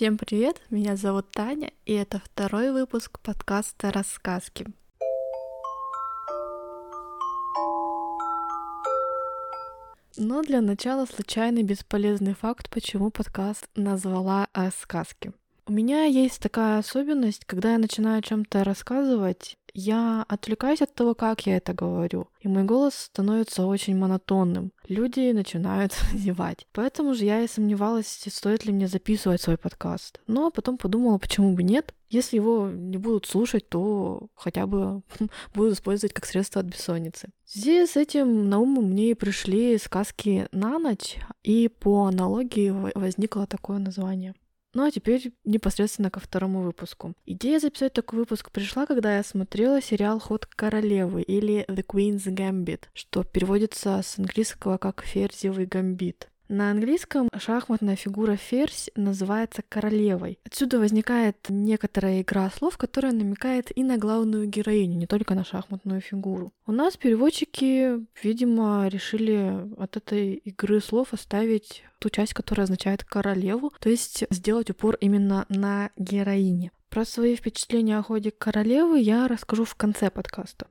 Всем привет, меня зовут Таня, и это второй выпуск подкаста «Рассказки». Но для начала случайный бесполезный факт, почему подкаст назвала «Рассказки». У меня есть такая особенность, когда я начинаю о чем-то рассказывать, я отвлекаюсь от того, как я это говорю, и мой голос становится очень монотонным. Люди начинают зевать. Поэтому же я и сомневалась, стоит ли мне записывать свой подкаст. Но потом подумала, почему бы нет. Если его не будут слушать, то хотя бы буду использовать как средство от бессонницы. Здесь с этим на ум мне и пришли сказки на ночь, и по аналогии возникло такое название. Ну а теперь непосредственно ко второму выпуску. Идея записать такой выпуск пришла, когда я смотрела сериал «Ход королевы» или «The Queen's Gambit», что переводится с английского как «Ферзевый гамбит». На английском шахматная фигура ферзь называется королевой. Отсюда возникает некоторая игра слов, которая намекает и на главную героиню, не только на шахматную фигуру. У нас переводчики, видимо, решили от этой игры слов оставить ту часть, которая означает королеву, то есть сделать упор именно на героине. Про свои впечатления о ходе королевы я расскажу в конце подкаста.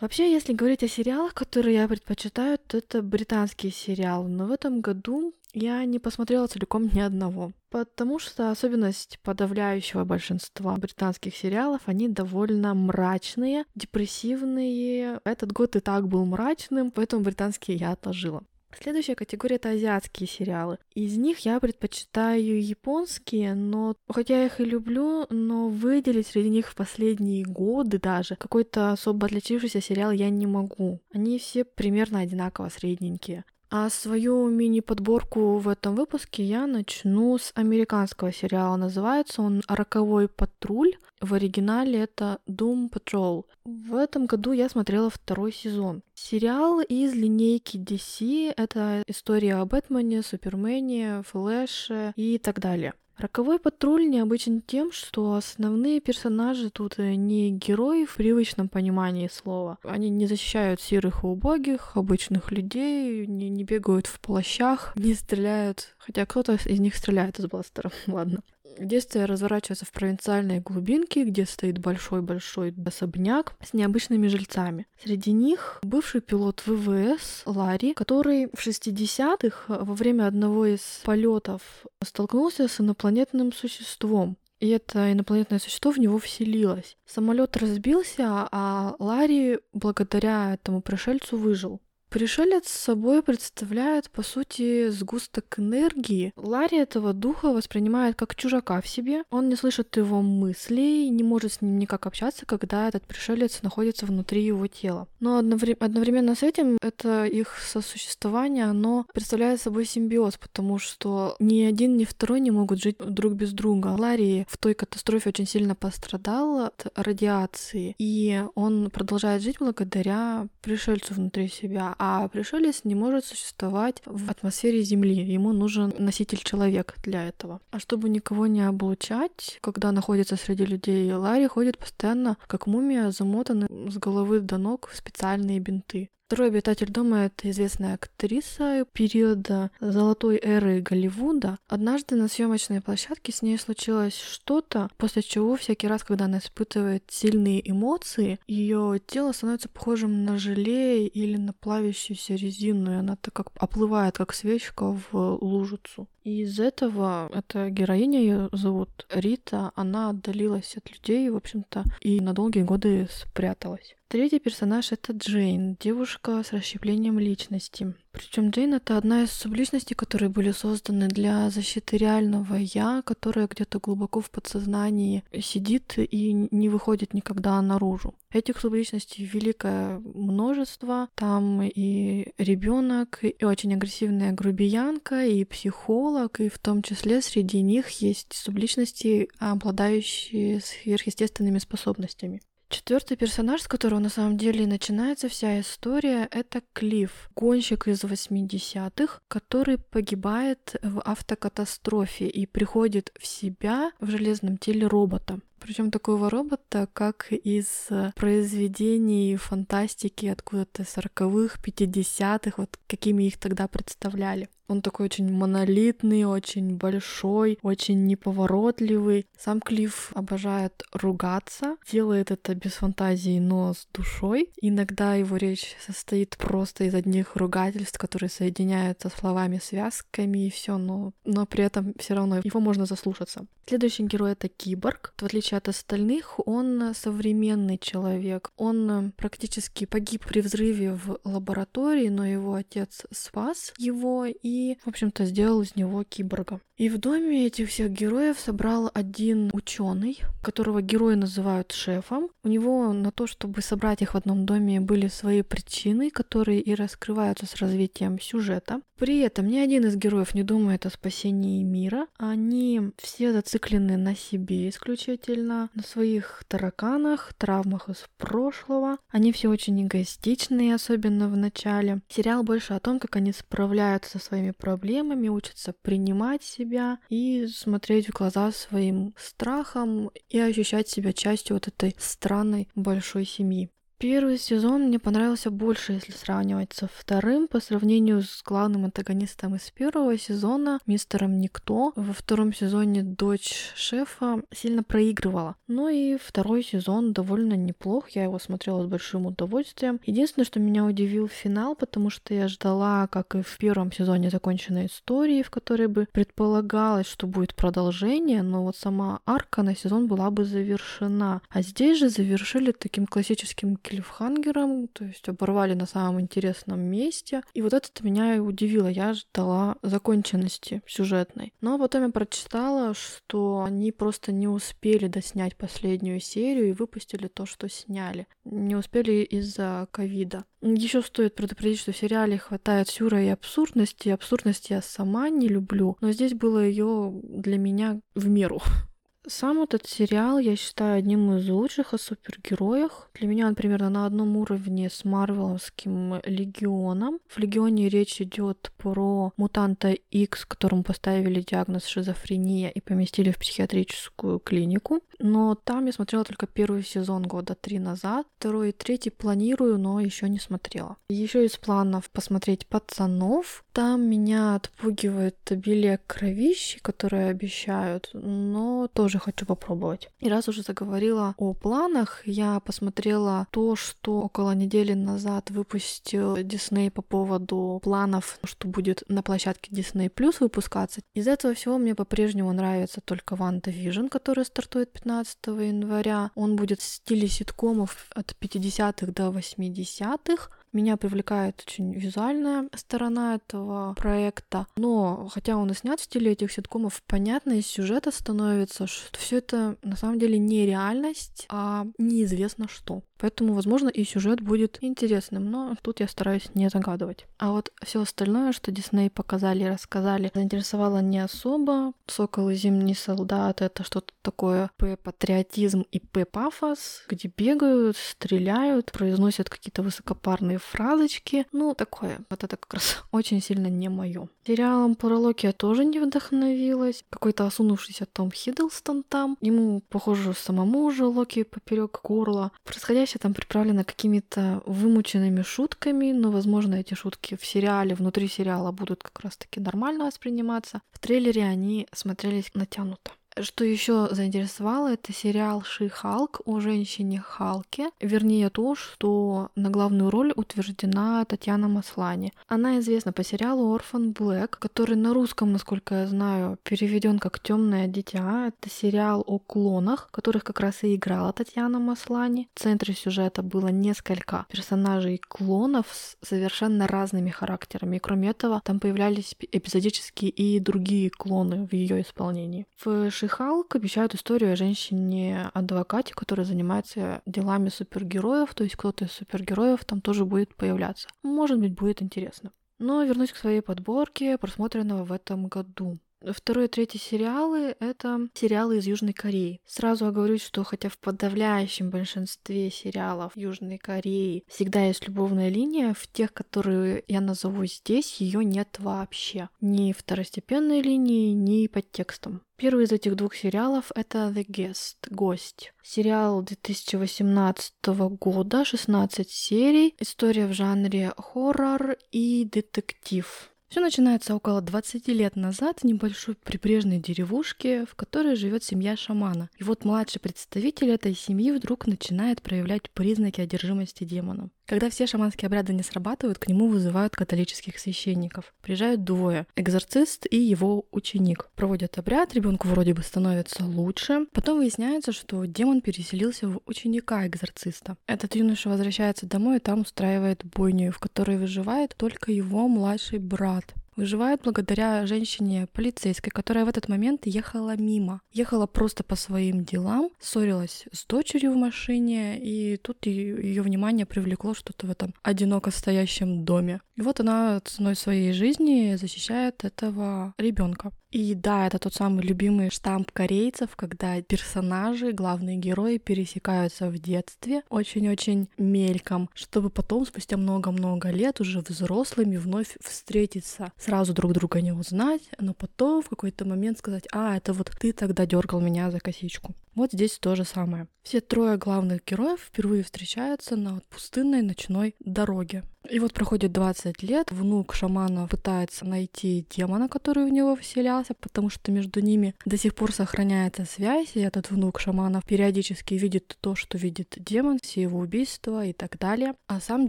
Вообще, если говорить о сериалах, которые я предпочитаю, то это британские сериалы. Но в этом году я не посмотрела целиком ни одного. Потому что особенность подавляющего большинства британских сериалов, они довольно мрачные, депрессивные. Этот год и так был мрачным, поэтому британские я отложила. Следующая категория — это азиатские сериалы. Из них я предпочитаю японские, но хотя я их и люблю, но выделить среди них в последние годы даже какой-то особо отличившийся сериал я не могу. Они все примерно одинаково средненькие. А свою мини-подборку в этом выпуске я начну с американского сериала. Называется он «Роковой патруль». В оригинале это Doom Patrol. В этом году я смотрела второй сезон. Сериал из линейки DC — это история о Бэтмене, Супермене, Флэше и так далее. Роковой патруль необычен тем, что основные персонажи тут не герои в привычном понимании слова. Они не защищают серых и убогих, обычных людей, не, не бегают в плащах, не стреляют, хотя кто-то из них стреляет из бластера, ладно. Действие разворачивается в провинциальной глубинке, где стоит большой-большой особняк с необычными жильцами. Среди них бывший пилот ВВС Ларри, который в 60-х во время одного из полетов столкнулся с инопланетным существом, и это инопланетное существо в него вселилось. Самолет разбился, а Ларри благодаря этому пришельцу выжил. Пришелец собой представляет, по сути, сгусток энергии. Ларри этого духа воспринимает как чужака в себе. Он не слышит его мыслей, не может с ним никак общаться, когда этот пришелец находится внутри его тела. Но одновременно с этим это их сосуществование, оно представляет собой симбиоз, потому что ни один, ни второй не могут жить друг без друга. Ларри в той катастрофе очень сильно пострадал от радиации, и он продолжает жить благодаря пришельцу внутри себя а пришелец не может существовать в атмосфере Земли. Ему нужен носитель человек для этого. А чтобы никого не облучать, когда находится среди людей, Ларри ходит постоянно, как мумия, замотанный с головы до ног в специальные бинты. Второй обитатель дома — это известная актриса периода золотой эры Голливуда. Однажды на съемочной площадке с ней случилось что-то, после чего всякий раз, когда она испытывает сильные эмоции, ее тело становится похожим на желе или на плавящуюся резину, и она так как оплывает, как свечка в лужицу. И из этого эта героиня, ее зовут Рита, она отдалилась от людей, в общем-то, и на долгие годы спряталась. Третий персонаж — это Джейн, девушка с расщеплением личности. Причем Джейн — это одна из субличностей, которые были созданы для защиты реального «я», которая где-то глубоко в подсознании сидит и не выходит никогда наружу. Этих субличностей великое множество. Там и ребенок, и очень агрессивная грубиянка, и психолог, и в том числе среди них есть субличности, обладающие сверхъестественными способностями. Четвертый персонаж, с которого на самом деле начинается вся история, это Клифф, гонщик из 80-х, который погибает в автокатастрофе и приходит в себя в железном теле робота. Причем такого робота, как из произведений фантастики откуда-то 40-х, 50-х, вот какими их тогда представляли. Он такой очень монолитный, очень большой, очень неповоротливый. Сам Клифф обожает ругаться, делает это без фантазии, но с душой. Иногда его речь состоит просто из одних ругательств, которые соединяются словами, связками и все, но, но при этом все равно его можно заслушаться. Следующий герой это киборг. В отличие от остальных, он современный человек. Он практически погиб при взрыве в лаборатории, но его отец спас его и, в общем-то, сделал из него киборга. И в доме этих всех героев собрал один ученый, которого герои называют шефом. У него на то, чтобы собрать их в одном доме, были свои причины, которые и раскрываются с развитием сюжета. При этом ни один из героев не думает о спасении мира. Они все зациклены на себе исключительно, на своих тараканах, травмах из прошлого. Они все очень эгоистичные, особенно в начале. Сериал больше о том, как они справляются со своими проблемами, учатся принимать себя и смотреть в глаза своим страхам и ощущать себя частью вот этой странной большой семьи. Первый сезон мне понравился больше, если сравнивать со вторым, по сравнению с главным антагонистом из первого сезона, мистером Никто. Во втором сезоне дочь шефа сильно проигрывала. Но и второй сезон довольно неплох, я его смотрела с большим удовольствием. Единственное, что меня удивил финал, потому что я ждала, как и в первом сезоне, законченной истории, в которой бы предполагалось, что будет продолжение, но вот сама арка на сезон была бы завершена. А здесь же завершили таким классическим клиффхангером, то есть оборвали на самом интересном месте. И вот это меня и удивило. Я ждала законченности сюжетной. Но потом я прочитала, что они просто не успели доснять последнюю серию и выпустили то, что сняли. Не успели из-за ковида. Еще стоит предупредить, что в сериале хватает сюра и абсурдности. Абсурдности я сама не люблю, но здесь было ее для меня в меру. Сам этот сериал я считаю одним из лучших о супергероях. Для меня он примерно на одном уровне с Марвеловским Легионом. В Легионе речь идет про мутанта X, которому поставили диагноз шизофрения и поместили в психиатрическую клинику. Но там я смотрела только первый сезон года три назад. Второй и третий планирую, но еще не смотрела. Еще из планов посмотреть пацанов. Там меня отпугивает обилие кровищи, которые обещают, но тоже тоже хочу попробовать. И раз уже заговорила о планах, я посмотрела то, что около недели назад выпустил Дисней по поводу планов, что будет на площадке Disney Plus выпускаться. Из этого всего мне по-прежнему нравится только WandaVision, который стартует 15 января. Он будет в стиле ситкомов от 50-х до 80-х. Меня привлекает очень визуальная сторона этого проекта. Но, хотя он и снят в стиле этих ситкомов, понятно из сюжета становится, что все это на самом деле не реальность, а неизвестно что. Поэтому, возможно, и сюжет будет интересным, но тут я стараюсь не загадывать. А вот все остальное, что Дисней показали и рассказали, заинтересовало не особо. Сокол и Зимний солдат — это что-то такое П-патриотизм и П-пафос, где бегают, стреляют, произносят какие-то высокопарные фразочки. Ну, такое. Вот это как раз очень сильно не мое. Сериалом про я тоже не вдохновилась. Какой-то осунувшийся Том Хиддлстон там. Ему, похоже, самому уже Локи поперек горла. Происходящее там приправлено какими-то вымученными шутками, но, возможно, эти шутки в сериале, внутри сериала будут как раз-таки нормально восприниматься. В трейлере они смотрелись натянуто. Что еще заинтересовало, это сериал Ши Халк о женщине Халке. Вернее, то, что на главную роль утверждена Татьяна Маслани. Она известна по сериалу Orphan Black, который на русском, насколько я знаю, переведен как Темное дитя. Это сериал о клонах, которых как раз и играла Татьяна Маслани. В центре сюжета было несколько персонажей клонов с совершенно разными характерами. И кроме этого, там появлялись эпизодически и другие клоны в ее исполнении. В Ши Халк обещают историю о женщине-адвокате, которая занимается делами супергероев, то есть кто-то из супергероев там тоже будет появляться. Может быть, будет интересно. Но вернусь к своей подборке, просмотренного в этом году. Второй и третий сериалы — это сериалы из Южной Кореи. Сразу оговорюсь, что хотя в подавляющем большинстве сериалов Южной Кореи всегда есть любовная линия, в тех, которые я назову здесь, ее нет вообще. Ни второстепенной линии, ни под текстом. Первый из этих двух сериалов — это The Guest, Гость. Сериал 2018 года, 16 серий. История в жанре хоррор и детектив. Все начинается около 20 лет назад в небольшой прибрежной деревушке, в которой живет семья шамана. И вот младший представитель этой семьи вдруг начинает проявлять признаки одержимости демоном. Когда все шаманские обряды не срабатывают, к нему вызывают католических священников. Приезжают двое — экзорцист и его ученик. Проводят обряд, ребенку вроде бы становится лучше. Потом выясняется, что демон переселился в ученика экзорциста. Этот юноша возвращается домой и там устраивает бойню, в которой выживает только его младший брат выживают благодаря женщине полицейской, которая в этот момент ехала мимо. Ехала просто по своим делам, ссорилась с дочерью в машине, и тут ее внимание привлекло что-то в этом одиноко стоящем доме. И вот она ценой своей жизни защищает этого ребенка. И да, это тот самый любимый штамп корейцев, когда персонажи, главные герои пересекаются в детстве очень-очень мельком, чтобы потом, спустя много-много лет, уже взрослыми вновь встретиться, сразу друг друга не узнать, но потом в какой-то момент сказать, а, это вот ты тогда дергал меня за косичку. Вот здесь то же самое. Все трое главных героев впервые встречаются на пустынной ночной дороге. И вот проходит 20 лет, внук шамана пытается найти демона, который в него вселялся, потому что между ними до сих пор сохраняется связь, и этот внук шамана периодически видит то, что видит демон, все его убийства и так далее. А сам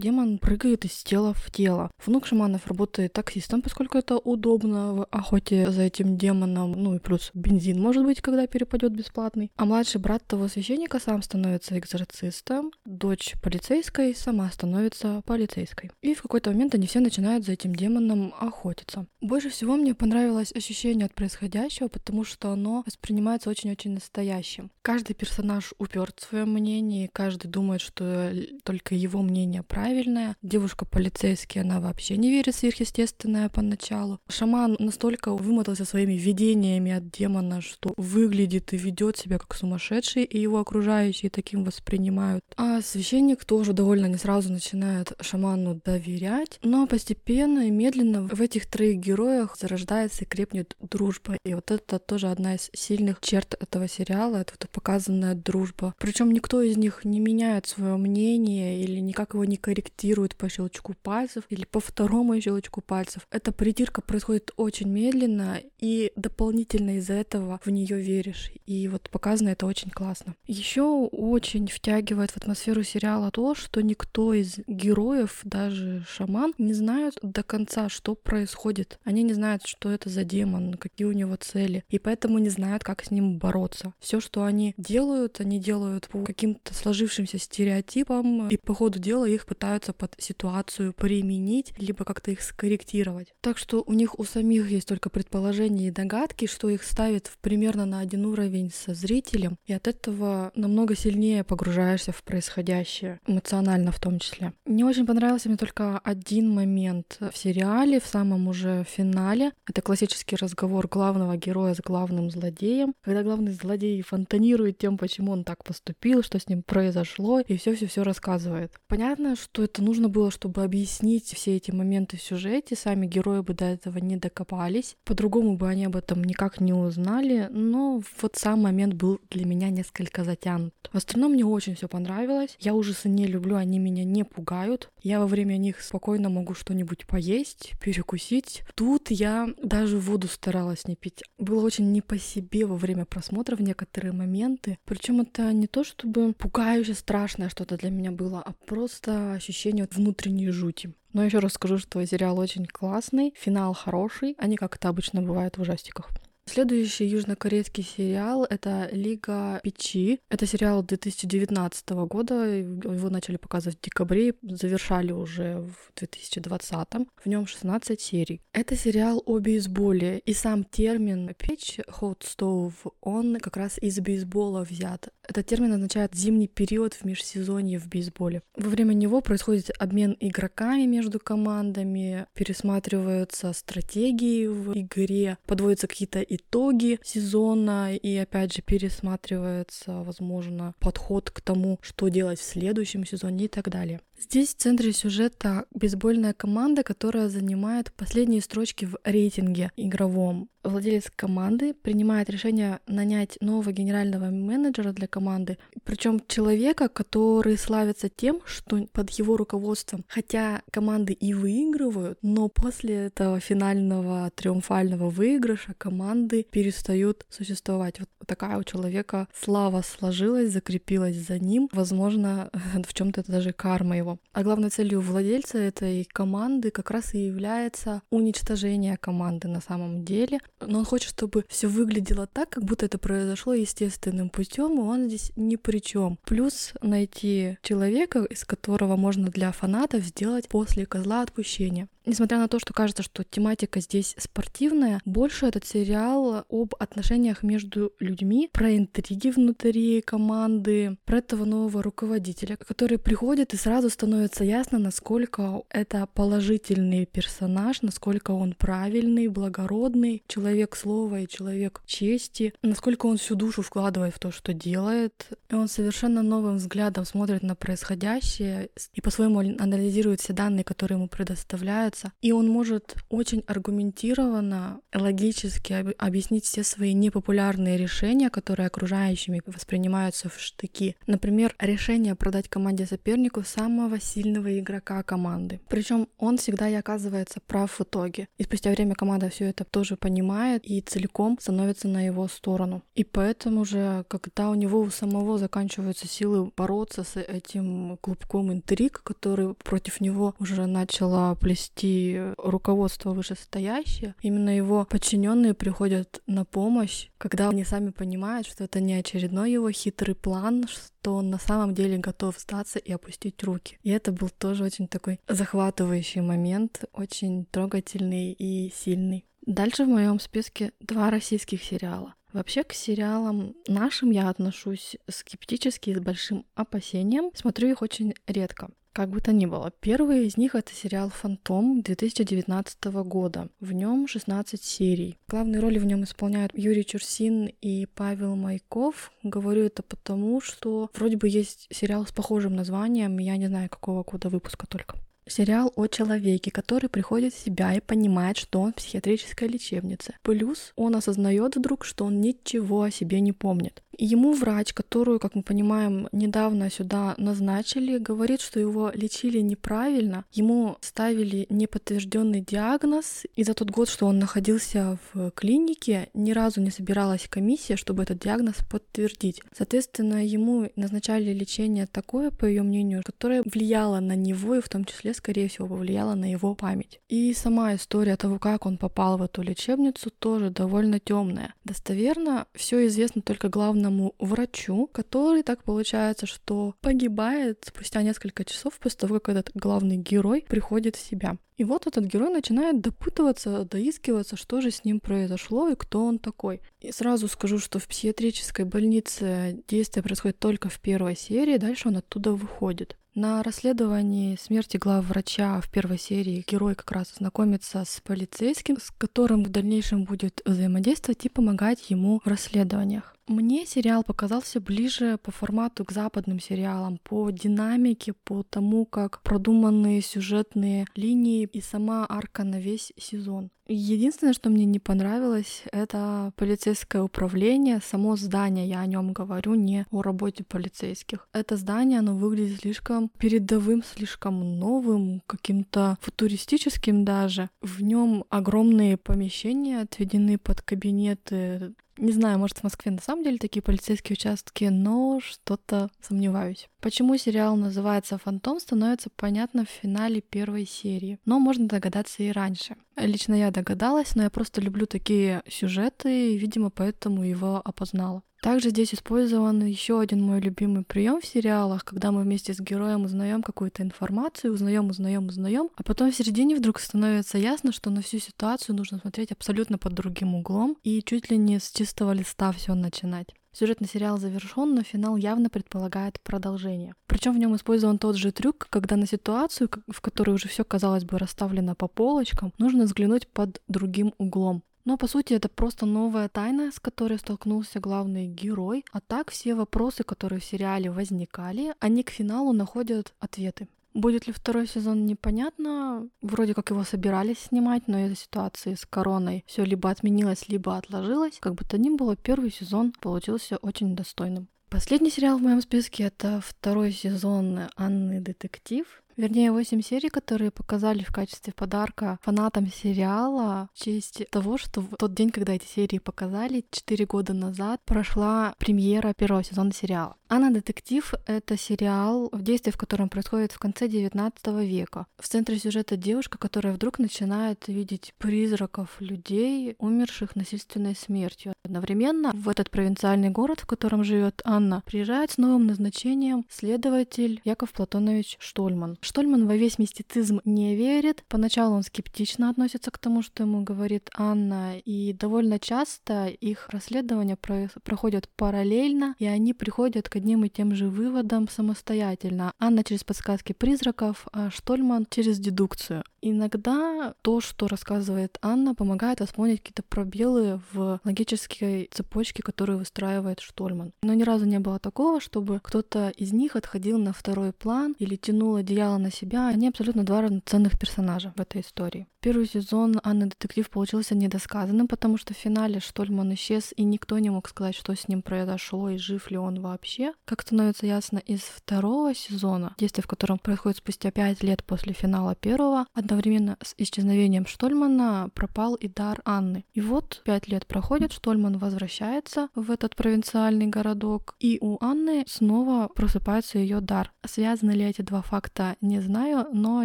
демон прыгает из тела в тело. Внук шаманов работает таксистом, поскольку это удобно в охоте за этим демоном, ну и плюс бензин может быть, когда перепадет бесплатный. А младший брат того священника сам становится экзорцистом, дочь полицейской сама становится полицейской. И в какой-то момент они все начинают за этим демоном охотиться. Больше всего мне понравилось ощущение от происходящего, потому что оно воспринимается очень-очень настоящим. Каждый персонаж уперт в своем мнении, каждый думает, что только его мнение правильное. Девушка полицейский, она вообще не верит в сверхъестественное поначалу. Шаман настолько вымотался своими видениями от демона, что выглядит и ведет себя как сумасшедший, и его окружающие таким воспринимают. А священник тоже довольно не сразу начинает шаману доверять, но постепенно и медленно в этих троих героях зарождается и крепнет дружба. И вот это тоже одна из сильных черт этого сериала, это вот показанная дружба. Причем никто из них не меняет свое мнение или никак его не корректирует по щелчку пальцев или по второму щелчку пальцев. Эта притирка происходит очень медленно, и дополнительно из-за этого в нее веришь. И вот показано это очень классно. Еще очень втягивает в атмосферу сериала то, что никто из героев, даже шаман, не знают до конца, что происходит. Они не знают, что это за демон, какие у него цели, и поэтому не знают, как с ним бороться. Все, что они делают, они делают по каким-то сложившимся стереотипам, и по ходу дела их пытаются под ситуацию применить, либо как-то их скорректировать. Так что у них у самих есть только предположения и догадки, что их ставит примерно на один уровень со зрителем, и от этого намного сильнее погружаешься в происходящее, эмоционально в том числе. Не очень понравился мне только один момент в сериале, в самом уже финале. Это классический разговор главного героя с главным злодеем, когда главный злодей фонтанирует тем, почему он так поступил, что с ним произошло, и все-все-все рассказывает. Понятно, что это нужно было, чтобы объяснить все эти моменты в сюжете, сами герои бы до этого не докопались, по-другому бы они об этом никак не узнали, но вот сам момент был для меня несколько затянут. В остальном мне очень все понравилось. Я ужасы не люблю, они меня не пугают. Я во время них спокойно могу что-нибудь поесть, перекусить. Тут я даже воду старалась не пить. Было очень не по себе во время просмотра в некоторые моменты. Причем это не то, чтобы пугающе страшное что-то для меня было, а просто ощущение внутренней жути. Но еще раз скажу, что сериал очень классный, финал хороший, не как это обычно бывает в ужастиках. Следующий южнокорейский сериал — это «Лига печи». Это сериал 2019 года, его начали показывать в декабре, завершали уже в 2020. В нем 16 серий. Это сериал о бейсболе, и сам термин «печь» hot stove, он как раз из бейсбола взят. Этот термин означает зимний период в межсезонье в бейсболе. Во время него происходит обмен игроками между командами, пересматриваются стратегии в игре, подводятся какие-то итоги сезона, и опять же пересматривается, возможно, подход к тому, что делать в следующем сезоне и так далее. Здесь в центре сюжета бейсбольная команда, которая занимает последние строчки в рейтинге игровом владелец команды принимает решение нанять нового генерального менеджера для команды, причем человека, который славится тем, что под его руководством, хотя команды и выигрывают, но после этого финального триумфального выигрыша команды перестают существовать. Вот такая у человека слава сложилась, закрепилась за ним, возможно, в чем-то это даже карма его. А главной целью владельца этой команды как раз и является уничтожение команды на самом деле, но он хочет, чтобы все выглядело так, как будто это произошло естественным путем, и он здесь ни при чем. Плюс найти человека, из которого можно для фанатов сделать после козла отпущения. Несмотря на то, что кажется, что тематика здесь спортивная, больше этот сериал об отношениях между людьми, про интриги внутри команды, про этого нового руководителя, который приходит и сразу становится ясно, насколько это положительный персонаж, насколько он правильный, благородный, человек слова и человек чести, насколько он всю душу вкладывает в то, что делает. И он совершенно новым взглядом смотрит на происходящее и по-своему анализирует все данные, которые ему предоставляют, нравится. И он может очень аргументированно, логически объяснить все свои непопулярные решения, которые окружающими воспринимаются в штыки. Например, решение продать команде сопернику самого сильного игрока команды. Причем он всегда и оказывается прав в итоге. И спустя время команда все это тоже понимает и целиком становится на его сторону. И поэтому же, когда у него у самого заканчиваются силы бороться с этим клубком интриг, который против него уже начала плести вести руководство вышестоящее, именно его подчиненные приходят на помощь, когда они сами понимают, что это не очередной его хитрый план, что он на самом деле готов сдаться и опустить руки. И это был тоже очень такой захватывающий момент, очень трогательный и сильный. Дальше в моем списке два российских сериала. Вообще к сериалам нашим я отношусь скептически и с большим опасением. Смотрю их очень редко. Как бы то ни было, первый из них это сериал «Фантом» 2019 года. В нем 16 серий. Главные роли в нем исполняют Юрий Чурсин и Павел Майков. Говорю это потому, что вроде бы есть сериал с похожим названием, я не знаю какого года выпуска только. Сериал о человеке, который приходит в себя и понимает, что он в психиатрической лечебнице. Плюс он осознает вдруг, что он ничего о себе не помнит. Ему врач, которую, как мы понимаем, недавно сюда назначили, говорит, что его лечили неправильно, ему ставили неподтвержденный диагноз, и за тот год, что он находился в клинике, ни разу не собиралась комиссия, чтобы этот диагноз подтвердить. Соответственно, ему назначали лечение такое, по ее мнению, которое влияло на него и в том числе, скорее всего, повлияло на его память. И сама история того, как он попал в эту лечебницу, тоже довольно темная. Достоверно все известно только главному врачу, который так получается, что погибает спустя несколько часов после того, как этот главный герой приходит в себя. И вот этот герой начинает допытываться, доискиваться, что же с ним произошло и кто он такой. И сразу скажу, что в психиатрической больнице действие происходит только в первой серии, дальше он оттуда выходит. На расследовании смерти главврача в первой серии герой как раз знакомится с полицейским, с которым в дальнейшем будет взаимодействовать и помогать ему в расследованиях. Мне сериал показался ближе по формату к западным сериалам, по динамике, по тому, как продуманные сюжетные линии и сама арка на весь сезон. Единственное, что мне не понравилось, это полицейское управление, само здание, я о нем говорю, не о работе полицейских. Это здание, оно выглядит слишком передовым, слишком новым, каким-то футуристическим даже. В нем огромные помещения отведены под кабинеты не знаю, может, в Москве на самом деле такие полицейские участки, но что-то сомневаюсь. Почему сериал называется «Фантом» становится понятно в финале первой серии, но можно догадаться и раньше. Лично я догадалась, но я просто люблю такие сюжеты и, видимо, поэтому его опознала. Также здесь использован еще один мой любимый прием в сериалах, когда мы вместе с героем узнаем какую-то информацию, узнаем, узнаем, узнаем, а потом в середине вдруг становится ясно, что на всю ситуацию нужно смотреть абсолютно под другим углом и чуть ли не с чистого листа все начинать. Сюжетный сериал завершен, но финал явно предполагает продолжение. Причем в нем использован тот же трюк, когда на ситуацию, в которой уже все казалось бы расставлено по полочкам, нужно взглянуть под другим углом. Но по сути это просто новая тайна, с которой столкнулся главный герой. А так все вопросы, которые в сериале возникали, они к финалу находят ответы. Будет ли второй сезон, непонятно. Вроде как его собирались снимать, но из-за ситуации с короной все либо отменилось, либо отложилось. Как бы то ни было, первый сезон получился очень достойным. Последний сериал в моем списке это второй сезон Анны Детектив. Вернее, 8 серий, которые показали в качестве подарка фанатам сериала в честь того, что в тот день, когда эти серии показали, 4 года назад, прошла премьера первого сезона сериала. Анна Детектив — это сериал, в действии в котором происходит в конце 19 века. В центре сюжета девушка, которая вдруг начинает видеть призраков людей, умерших насильственной смертью. Одновременно в этот провинциальный город, в котором живет Анна, приезжает с новым назначением следователь Яков Платонович Штольман. Штольман во весь мистицизм не верит. Поначалу он скептично относится к тому, что ему говорит Анна, и довольно часто их расследования проходят параллельно, и они приходят к одним и тем же выводам самостоятельно. Анна через подсказки призраков, а Штольман через дедукцию. Иногда то, что рассказывает Анна, помогает восполнить какие-то пробелы в логической цепочке, которую выстраивает Штольман. Но ни разу не было такого, чтобы кто-то из них отходил на второй план или тянул одеяло на себя. Они абсолютно два равноценных персонажа в этой истории. Первый сезон Анны Детектив получился недосказанным, потому что в финале Штольман исчез, и никто не мог сказать, что с ним произошло и жив ли он вообще. Как становится ясно из второго сезона, действие в котором происходит спустя пять лет после финала первого, одновременно с исчезновением Штольмана пропал и дар Анны. И вот пять лет проходит, Штольман возвращается в этот провинциальный городок, и у Анны снова просыпается ее дар. Связаны ли эти два факта, не знаю, но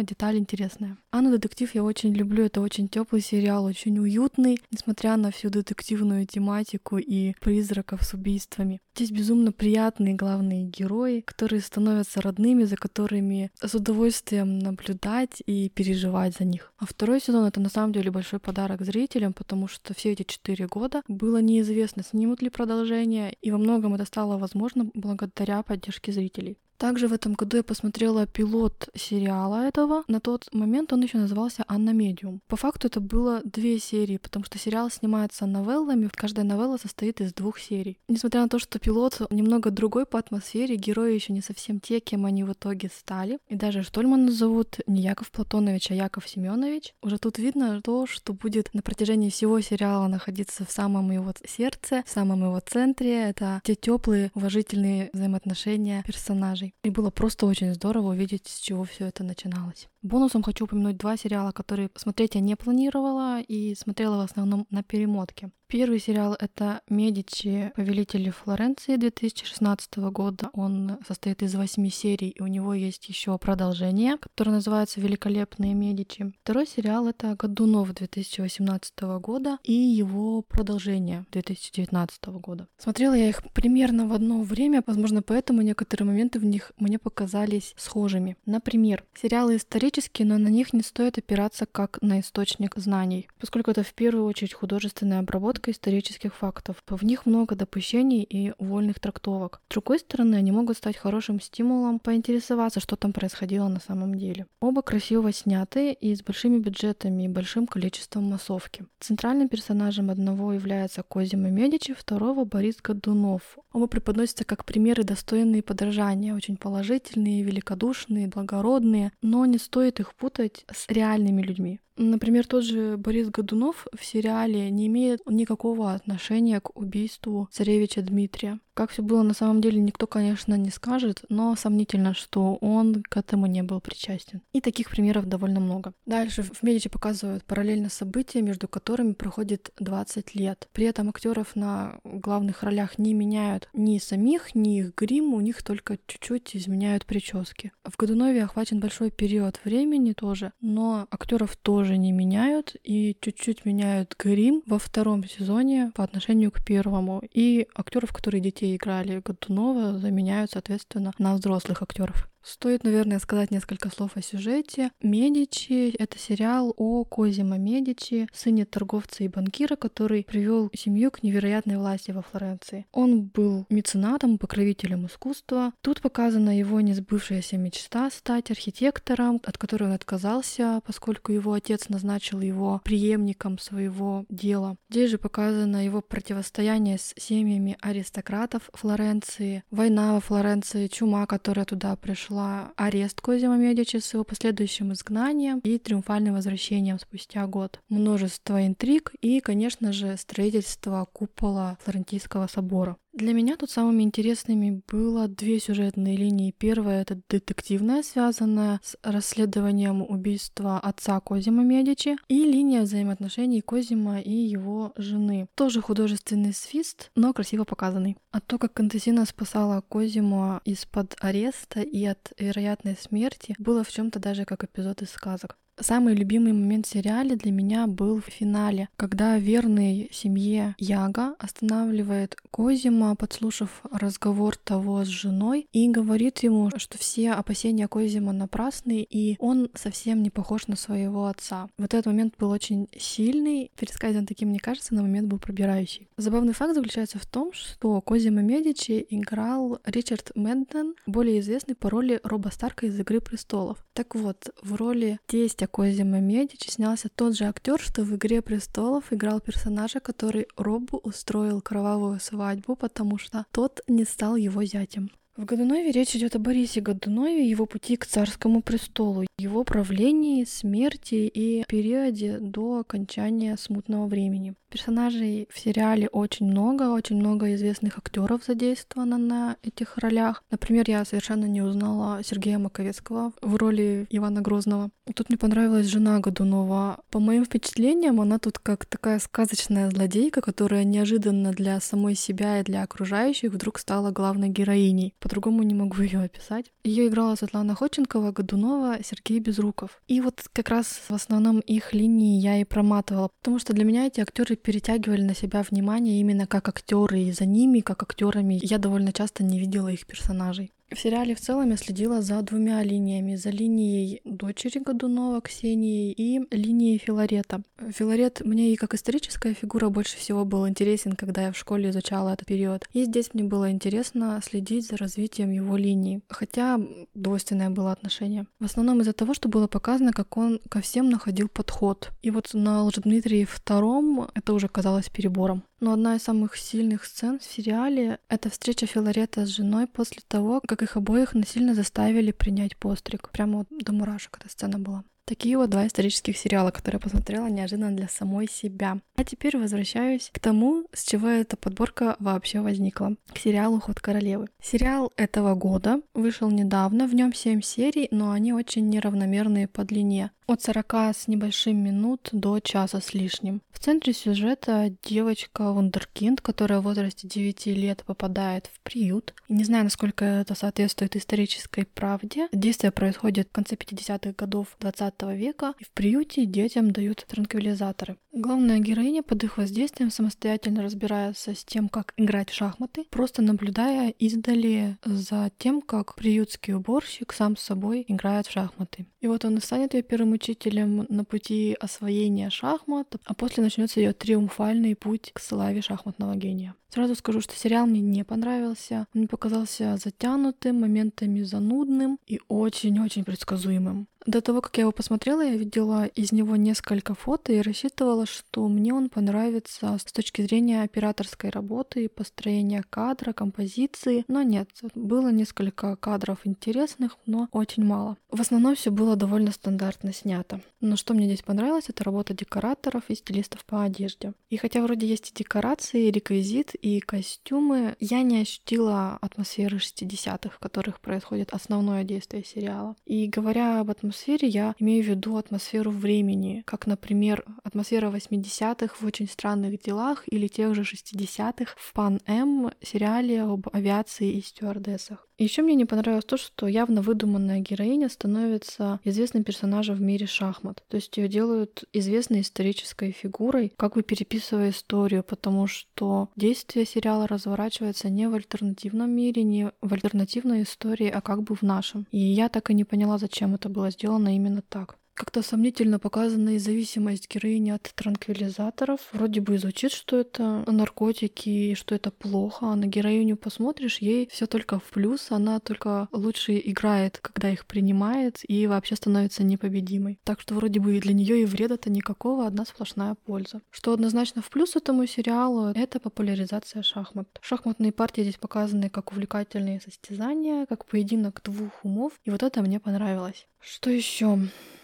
деталь интересная. Анну Детектив я очень люблю. Это очень теплый сериал, очень уютный, несмотря на всю детективную тематику и призраков с убийствами. Здесь безумно приятные главные герои, которые становятся родными, за которыми с удовольствием наблюдать и переживать за них. А второй сезон это на самом деле большой подарок зрителям, потому что все эти четыре года было неизвестно, снимут ли продолжение, и во многом это стало возможно благодаря поддержке зрителей. Также в этом году я посмотрела пилот сериала этого. На тот момент он еще назывался «Анна Медиум». По факту это было две серии, потому что сериал снимается новеллами. Каждая новелла состоит из двух серий. Несмотря на то, что пилот немного другой по атмосфере, герои еще не совсем те, кем они в итоге стали. И даже Штольмана зовут не Яков Платонович, а Яков Семенович. Уже тут видно то, что будет на протяжении всего сериала находиться в самом его сердце, в самом его центре. Это те теплые, уважительные взаимоотношения персонажей. И было просто очень здорово увидеть, с чего все это начиналось. Бонусом хочу упомянуть два сериала, которые смотреть я не планировала и смотрела в основном на перемотке. Первый сериал — это «Медичи. Повелители Флоренции» 2016 года. Он состоит из восьми серий, и у него есть еще продолжение, которое называется «Великолепные Медичи». Второй сериал — это «Годунов» 2018 года и его продолжение 2019 года. Смотрела я их примерно в одно время, возможно, поэтому некоторые моменты в них мне показались схожими. Например, сериалы исторические, но на них не стоит опираться как на источник знаний, поскольку это в первую очередь художественная обработка исторических фактов. В них много допущений и вольных трактовок. С другой стороны, они могут стать хорошим стимулом поинтересоваться, что там происходило на самом деле. Оба красиво сняты и с большими бюджетами и большим количеством массовки. Центральным персонажем одного является Козима Медичи, второго Борис Годунов. Оба преподносятся как примеры достойные подражания, очень положительные, великодушные, благородные, но не стоит их путать с реальными людьми. Например, тот же Борис Годунов в сериале не имеет никакого отношения к убийству царевича Дмитрия. Как все было на самом деле, никто, конечно, не скажет, но сомнительно, что он к этому не был причастен. И таких примеров довольно много. Дальше в Медичи показывают параллельно события, между которыми проходит 20 лет. При этом актеров на главных ролях не меняют ни самих, ни их грим, у них только чуть-чуть изменяют прически. В Годунове охвачен большой период времени тоже, но актеров тоже не меняют и чуть-чуть меняют грим во втором сезоне по отношению к первому. И актеров, которые детей играли Годунова, заменяют, соответственно, на взрослых актеров. Стоит, наверное, сказать несколько слов о сюжете. «Медичи» — это сериал о Козимо Медичи, сыне торговца и банкира, который привел семью к невероятной власти во Флоренции. Он был меценатом, покровителем искусства. Тут показана его несбывшаяся мечта стать архитектором, от которой он отказался, поскольку его отец назначил его преемником своего дела. Здесь же показано его противостояние с семьями аристократов Флоренции, война во Флоренции, чума, которая туда пришла, показывала арест Козима Медичи с его последующим изгнанием и триумфальным возвращением спустя год. Множество интриг и, конечно же, строительство купола Флорентийского собора. Для меня тут самыми интересными было две сюжетные линии. Первая — это детективная, связанная с расследованием убийства отца Козима Медичи, и линия взаимоотношений Козима и его жены. Тоже художественный свист, но красиво показанный. А то, как Кантесина спасала Козиму из-под ареста и от вероятной смерти, было в чем то даже как эпизод из сказок. Самый любимый момент в сериале для меня был в финале, когда верный семье Яга останавливает Козима, подслушав разговор того с женой, и говорит ему, что все опасения Козима напрасны, и он совсем не похож на своего отца. Вот этот момент был очень сильный, пересказан таким, мне кажется, на момент был пробирающий. Забавный факт заключается в том, что Козима Медичи играл Ричард Мэдден, более известный по роли Роба Старка из «Игры престолов». Так вот, в роли тестя Козима Медичи снялся тот же актер, что в «Игре престолов» играл персонажа, который Робу устроил кровавую свадьбу, потому что тот не стал его зятем. В Годунове речь идет о Борисе Годунове и его пути к царскому престолу, его правлении, смерти и периоде до окончания смутного времени. Персонажей в сериале очень много, очень много известных актеров задействовано на этих ролях. Например, я совершенно не узнала Сергея Маковецкого в роли Ивана Грозного. Тут мне понравилась жена Годунова. По моим впечатлениям, она тут как такая сказочная злодейка, которая неожиданно для самой себя и для окружающих вдруг стала главной героиней. По-другому не могу ее описать. Ее играла Светлана Ходченкова, Годунова, Сергей Безруков. И вот как раз в основном их линии я и проматывала, потому что для меня эти актеры перетягивали на себя внимание именно как актеры, и за ними, как актерами, я довольно часто не видела их персонажей. В сериале в целом я следила за двумя линиями. За линией дочери Годунова, Ксении, и линией Филарета. Филарет мне и как историческая фигура больше всего был интересен, когда я в школе изучала этот период. И здесь мне было интересно следить за развитием его линии. Хотя двойственное было отношение. В основном из-за того, что было показано, как он ко всем находил подход. И вот на Лжедмитрии втором это уже казалось перебором. Но одна из самых сильных сцен в сериале — это встреча Филарета с женой после того, как их обоих насильно заставили принять постриг. Прямо вот до мурашек эта сцена была. Такие вот два исторических сериала, которые я посмотрела неожиданно для самой себя. А теперь возвращаюсь к тому, с чего эта подборка вообще возникла. К сериалу «Ход королевы». Сериал этого года вышел недавно, в нем 7 серий, но они очень неравномерные по длине от 40 с небольшим минут до часа с лишним. В центре сюжета девочка Вундеркинд, которая в возрасте 9 лет попадает в приют. Не знаю, насколько это соответствует исторической правде. Действие происходит в конце 50-х годов 20 века, и в приюте детям дают транквилизаторы. Главная героиня под их воздействием самостоятельно разбирается с тем, как играть в шахматы, просто наблюдая издали за тем, как приютский уборщик сам с собой играет в шахматы. И вот он и станет ее первым учителем на пути освоения шахмат, а после начнется ее триумфальный путь к славе шахматного гения. Сразу скажу, что сериал мне не понравился. Он мне показался затянутым, моментами занудным и очень-очень предсказуемым. До того, как я его посмотрела, я видела из него несколько фото и рассчитывала, что мне он понравится с точки зрения операторской работы, построения кадра, композиции. Но нет, было несколько кадров интересных, но очень мало. В основном все было довольно стандартно снято. Но что мне здесь понравилось, это работа декораторов и стилистов по одежде. И хотя вроде есть и декорации, и реквизит, и костюмы, я не ощутила атмосферы 60-х, в которых происходит основное действие сериала. И говоря об атмосфере я имею в виду атмосферу времени, как, например, атмосфера 80-х в «Очень странных делах» или тех же 60-х в «Пан М» сериале об авиации и стюардессах. Еще мне не понравилось то, что явно выдуманная героиня становится известным персонажем в мире шахмат. То есть ее делают известной исторической фигурой, как бы переписывая историю, потому что действие сериала разворачивается не в альтернативном мире, не в альтернативной истории, а как бы в нашем. И я так и не поняла, зачем это было сделано именно так. Как-то сомнительно показана и зависимость героини от транквилизаторов. Вроде бы звучит, что это наркотики и что это плохо, а на героиню посмотришь, ей все только в плюс, она только лучше играет, когда их принимает, и вообще становится непобедимой. Так что вроде бы и для нее и вреда-то никакого, одна сплошная польза. Что однозначно в плюс этому сериалу, это популяризация шахмат. Шахматные партии здесь показаны как увлекательные состязания, как поединок двух умов, и вот это мне понравилось. Что еще?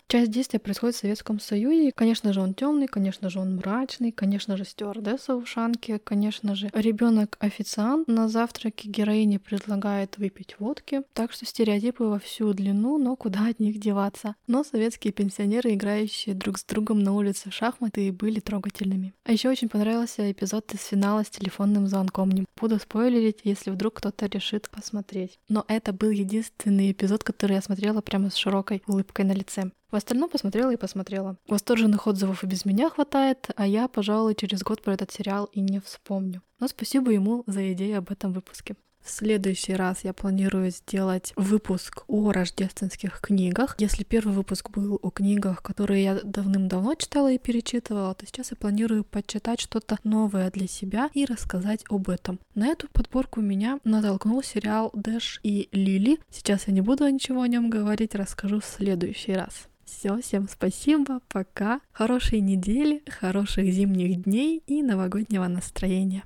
Часть действия происходит в Советском Союзе. Конечно же, он темный, конечно же, он мрачный, конечно же, стюардесса в ушанке, конечно же, ребенок официант на завтраке героине предлагает выпить водки. Так что стереотипы во всю длину, но куда от них деваться. Но советские пенсионеры, играющие друг с другом на улице в шахматы, были трогательными. А еще очень понравился эпизод из финала с телефонным звонком. Не буду спойлерить, если вдруг кто-то решит посмотреть. Но это был единственный эпизод, который я смотрела прямо с широкой улыбкой на лице. В остальном посмотрела и посмотрела. Восторженных отзывов и без меня хватает, а я, пожалуй, через год про этот сериал и не вспомню. Но спасибо ему за идею об этом выпуске. В следующий раз я планирую сделать выпуск о рождественских книгах. Если первый выпуск был о книгах, которые я давным-давно читала и перечитывала, то сейчас я планирую почитать что-то новое для себя и рассказать об этом. На эту подборку меня натолкнул сериал Дэш и Лили. Сейчас я не буду ничего о нем говорить, расскажу в следующий раз. Все, всем спасибо, пока. Хорошей недели, хороших зимних дней и новогоднего настроения.